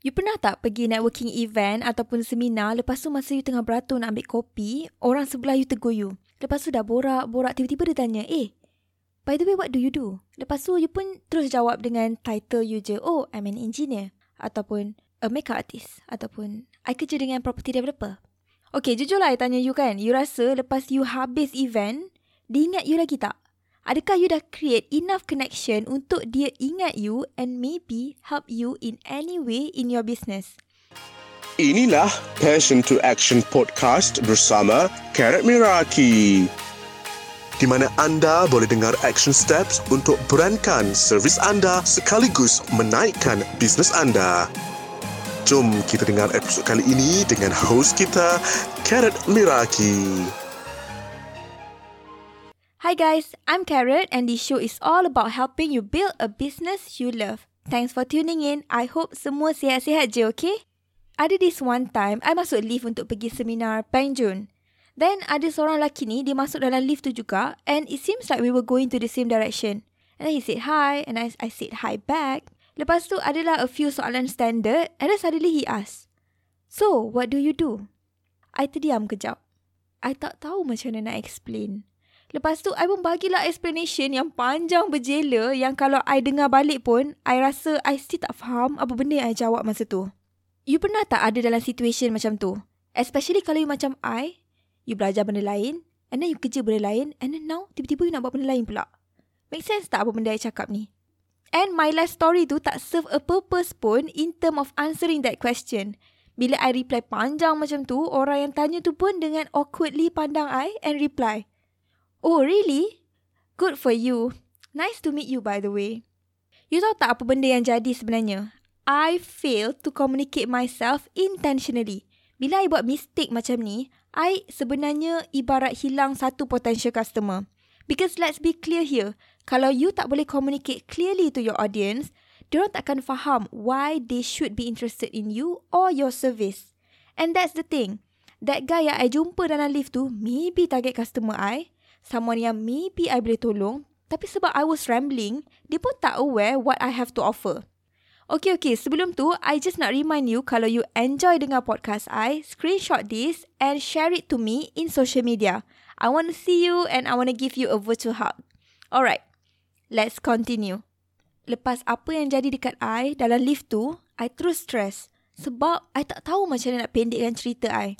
You pernah tak pergi networking event ataupun seminar lepas tu masa you tengah beratur nak ambil kopi, orang sebelah you tegur you. Lepas tu dah borak-borak tiba-tiba dia tanya, eh, by the way what do you do? Lepas tu you pun terus jawab dengan title you je, oh I'm an engineer. Ataupun a makeup artist. Ataupun I kerja dengan property developer. Okay, jujurlah I tanya you kan, you rasa lepas you habis event, diingat you lagi tak? Adakah you dah create enough connection untuk dia ingat you and maybe help you in any way in your business? Inilah Passion to Action Podcast bersama Karat Miraki. Di mana anda boleh dengar action steps untuk berankan servis anda sekaligus menaikkan bisnes anda. Jom kita dengar episod kali ini dengan host kita, Karat Miraki. Hi guys, I'm Carrot and this show is all about helping you build a business you love. Thanks for tuning in. I hope semua sihat-sihat je, okay? Ada this one time, I masuk lift untuk pergi seminar Penjun. Then ada seorang lelaki ni, dia masuk dalam lift tu juga and it seems like we were going to the same direction. And then he said hi and I, I said hi back. Lepas tu adalah a few soalan standard and then suddenly he asked, So, what do you do? I terdiam kejap. I tak tahu macam mana nak explain. Lepas tu, I pun bagilah explanation yang panjang berjela yang kalau I dengar balik pun, I rasa I still tak faham apa benda yang I jawab masa tu. You pernah tak ada dalam situation macam tu? Especially kalau you macam I, you belajar benda lain, and then you kerja benda lain, and then now, tiba-tiba you nak buat benda lain pula. Make sense tak apa benda I cakap ni? And my life story tu tak serve a purpose pun in term of answering that question. Bila I reply panjang macam tu, orang yang tanya tu pun dengan awkwardly pandang I and reply, Oh, really? Good for you. Nice to meet you, by the way. You tahu tak apa benda yang jadi sebenarnya? I fail to communicate myself intentionally. Bila I buat mistake macam ni, I sebenarnya ibarat hilang satu potential customer. Because let's be clear here, kalau you tak boleh communicate clearly to your audience, diorang tak akan faham why they should be interested in you or your service. And that's the thing. That guy yang I jumpa dalam lift tu, maybe target customer I, someone yang maybe I boleh tolong, tapi sebab I was rambling, dia pun tak aware what I have to offer. Okay, okay. Sebelum tu, I just nak remind you kalau you enjoy dengar podcast I, screenshot this and share it to me in social media. I want to see you and I want to give you a virtual hug. Alright, let's continue. Lepas apa yang jadi dekat I dalam lift tu, I terus stress. Sebab I tak tahu macam mana nak pendekkan cerita I.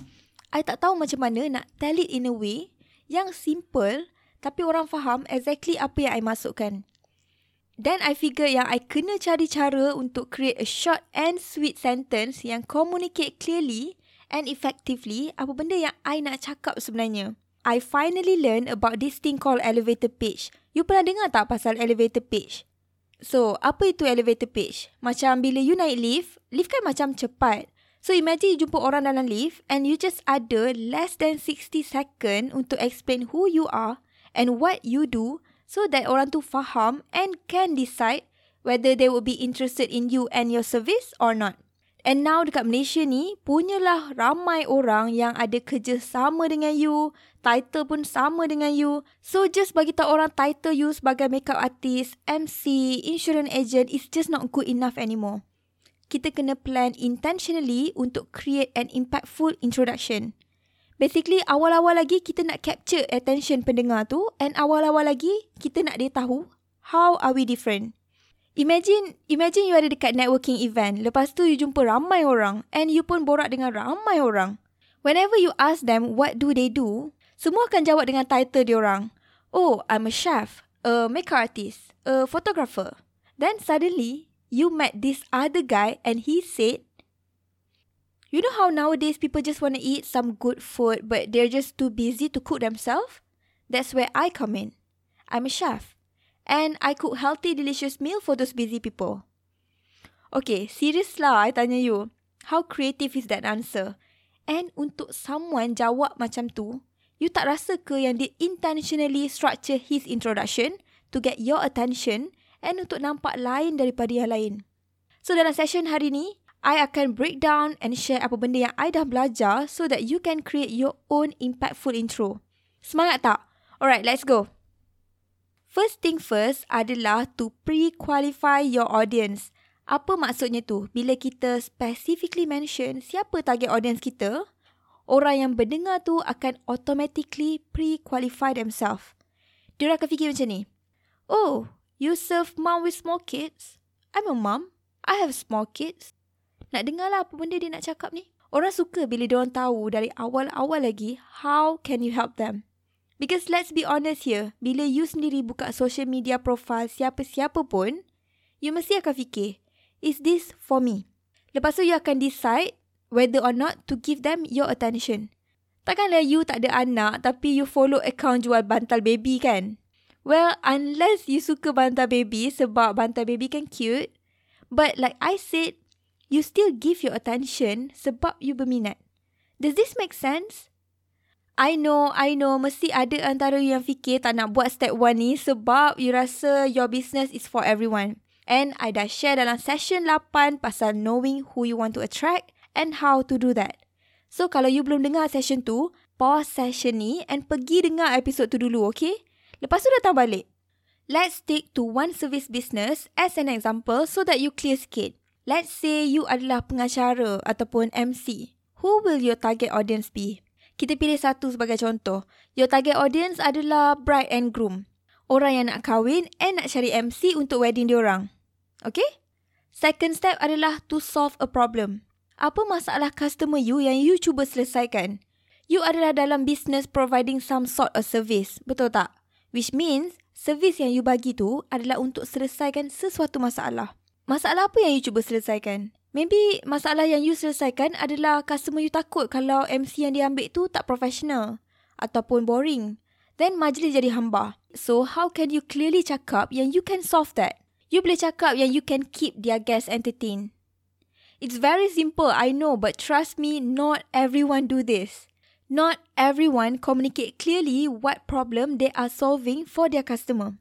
I tak tahu macam mana nak tell it in a way yang simple tapi orang faham exactly apa yang I masukkan. Then I figure yang I kena cari cara untuk create a short and sweet sentence yang communicate clearly and effectively apa benda yang I nak cakap sebenarnya. I finally learn about this thing called elevator pitch. You pernah dengar tak pasal elevator pitch? So, apa itu elevator pitch? Macam bila you naik lift, lift kan macam cepat. So imagine you jumpa orang dalam lift and you just ada less than 60 second untuk explain who you are and what you do so that orang tu faham and can decide whether they will be interested in you and your service or not. And now dekat Malaysia ni, punyalah ramai orang yang ada kerja sama dengan you, title pun sama dengan you. So just bagi tahu orang title you sebagai makeup artist, MC, insurance agent is just not good enough anymore kita kena plan intentionally untuk create an impactful introduction. Basically, awal-awal lagi kita nak capture attention pendengar tu and awal-awal lagi kita nak dia tahu how are we different. Imagine, imagine you ada dekat networking event. Lepas tu you jumpa ramai orang and you pun borak dengan ramai orang. Whenever you ask them what do they do, semua akan jawab dengan title dia orang. Oh, I'm a chef, a makeup artist, a photographer. Then suddenly, you met this other guy and he said, You know how nowadays people just want to eat some good food but they're just too busy to cook themselves? That's where I come in. I'm a chef. And I cook healthy, delicious meal for those busy people. Okay, serious lah I tanya you. How creative is that answer? And untuk someone jawab macam tu, you tak rasa ke yang dia intentionally structure his introduction to get your attention and untuk nampak lain daripada yang lain. So dalam session hari ni, I akan break down and share apa benda yang I dah belajar so that you can create your own impactful intro. Semangat tak? Alright, let's go. First thing first adalah to pre-qualify your audience. Apa maksudnya tu? Bila kita specifically mention siapa target audience kita, orang yang berdengar tu akan automatically pre-qualify themselves. Dia akan fikir macam ni. Oh, you serve mom with small kids? I'm a mom. I have small kids. Nak dengar lah apa benda dia nak cakap ni. Orang suka bila dia orang tahu dari awal-awal lagi how can you help them. Because let's be honest here, bila you sendiri buka social media profile siapa-siapa pun, you mesti akan fikir, is this for me? Lepas tu you akan decide whether or not to give them your attention. Takkanlah you tak ada anak tapi you follow account jual bantal baby kan? Well, unless you suka bantal baby sebab bantal baby kan cute. But like I said, you still give your attention sebab you berminat. Does this make sense? I know, I know, mesti ada antara you yang fikir tak nak buat step one ni sebab you rasa your business is for everyone. And I dah share dalam session 8 pasal knowing who you want to attract and how to do that. So kalau you belum dengar session tu, pause session ni and pergi dengar episod tu dulu, okay? Lepas tu datang balik. Let's stick to one service business as an example so that you clear sikit. Let's say you adalah pengacara ataupun MC. Who will your target audience be? Kita pilih satu sebagai contoh. Your target audience adalah bride and groom. Orang yang nak kahwin and nak cari MC untuk wedding diorang. Okay? Second step adalah to solve a problem apa masalah customer you yang you cuba selesaikan? You adalah dalam business providing some sort of service, betul tak? Which means, service yang you bagi tu adalah untuk selesaikan sesuatu masalah. Masalah apa yang you cuba selesaikan? Maybe masalah yang you selesaikan adalah customer you takut kalau MC yang dia ambil tu tak professional ataupun boring. Then majlis jadi hamba. So how can you clearly cakap yang you can solve that? You boleh cakap yang you can keep their guests entertained. It's very simple, I know, but trust me, not everyone do this. Not everyone communicate clearly what problem they are solving for their customer.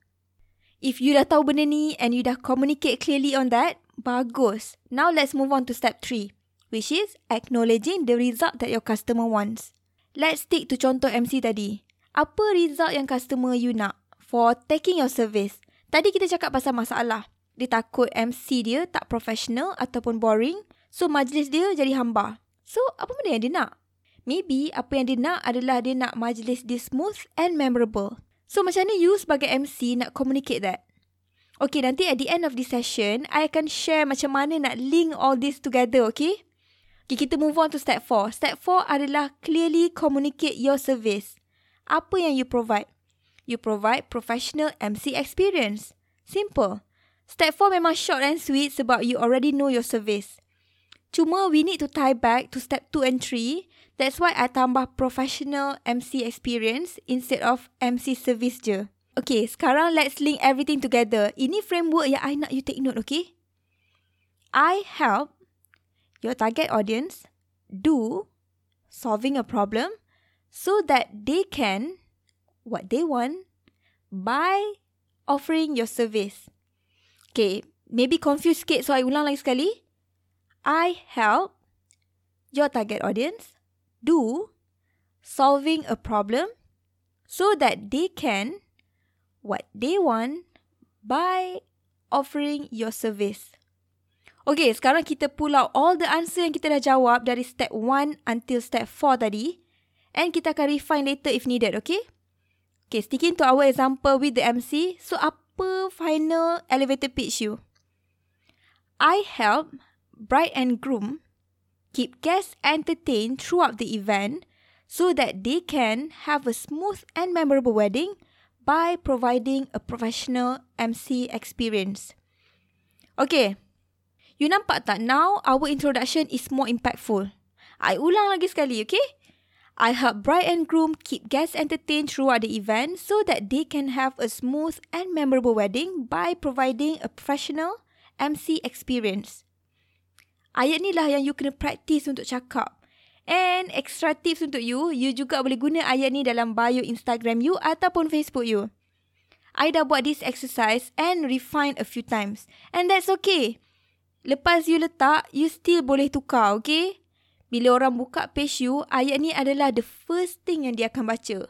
If you dah tahu benda ni and you dah communicate clearly on that, bagus. Now let's move on to step 3, which is acknowledging the result that your customer wants. Let's stick to contoh MC tadi. Apa result yang customer you nak for taking your service? Tadi kita cakap pasal masalah. Dia takut MC dia tak professional ataupun boring. So majlis dia jadi hamba. So apa benda yang dia nak? Maybe apa yang dia nak adalah dia nak majlis dia smooth and memorable. So macam mana you sebagai MC nak communicate that? Okay, nanti at the end of this session, I akan share macam mana nak link all this together, okay? Okay, kita move on to step 4. Step 4 adalah clearly communicate your service. Apa yang you provide? You provide professional MC experience. Simple. Step 4 memang short and sweet sebab you already know your service. Cuma we need to tie back to step 2 and 3. That's why I tambah professional MC experience instead of MC service je. Okay, sekarang let's link everything together. Ini framework yang I nak you take note, okay? I help your target audience do solving a problem so that they can what they want by offering your service. Okay, maybe confused sikit so I ulang lagi sekali. I help your target audience do solving a problem so that they can what they want by offering your service. Okay, sekarang kita pull out all the answer yang kita dah jawab dari step 1 until step 4 tadi. And kita akan refine later if needed, okay? Okay, sticking to our example with the MC. So, apa final elevator pitch you? I help bride and groom keep guests entertained throughout the event so that they can have a smooth and memorable wedding by providing a professional MC experience. Okay. You nampak tak now our introduction is more impactful. I ulang lagi sekali, okay? I help bride and groom keep guests entertained throughout the event so that they can have a smooth and memorable wedding by providing a professional MC experience. Ayat ni lah yang you kena practice untuk cakap. And extra tips untuk you, you juga boleh guna ayat ni dalam bio Instagram you ataupun Facebook you. I dah buat this exercise and refine a few times. And that's okay. Lepas you letak, you still boleh tukar, okay? Bila orang buka page you, ayat ni adalah the first thing yang dia akan baca.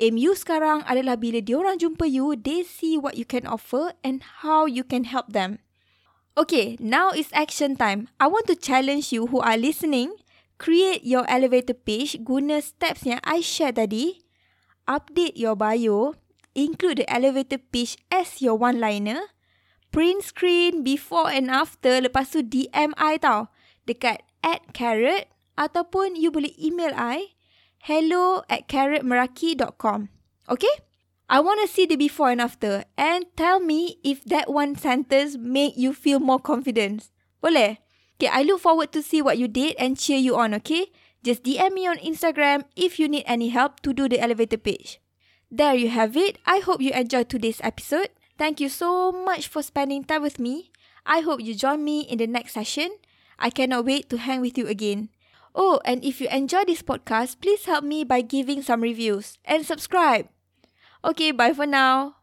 Aim you sekarang adalah bila dia orang jumpa you, they see what you can offer and how you can help them. Okay, now is action time. I want to challenge you who are listening. Create your elevator page guna steps yang I share tadi. Update your bio. Include the elevator page as your one-liner. Print screen before and after. Lepas tu DM I tau. Dekat at carrot. Ataupun you boleh email I. Hello at carrotmeraki.com. Okay? I want to see the before and after. And tell me if that one sentence make you feel more confident. Boleh? Okay, I look forward to see what you did and cheer you on, okay? Just DM me on Instagram if you need any help to do the elevator page. There you have it. I hope you enjoyed today's episode. Thank you so much for spending time with me. I hope you join me in the next session. I cannot wait to hang with you again. Oh, and if you enjoy this podcast, please help me by giving some reviews and subscribe. Okay, bye for now.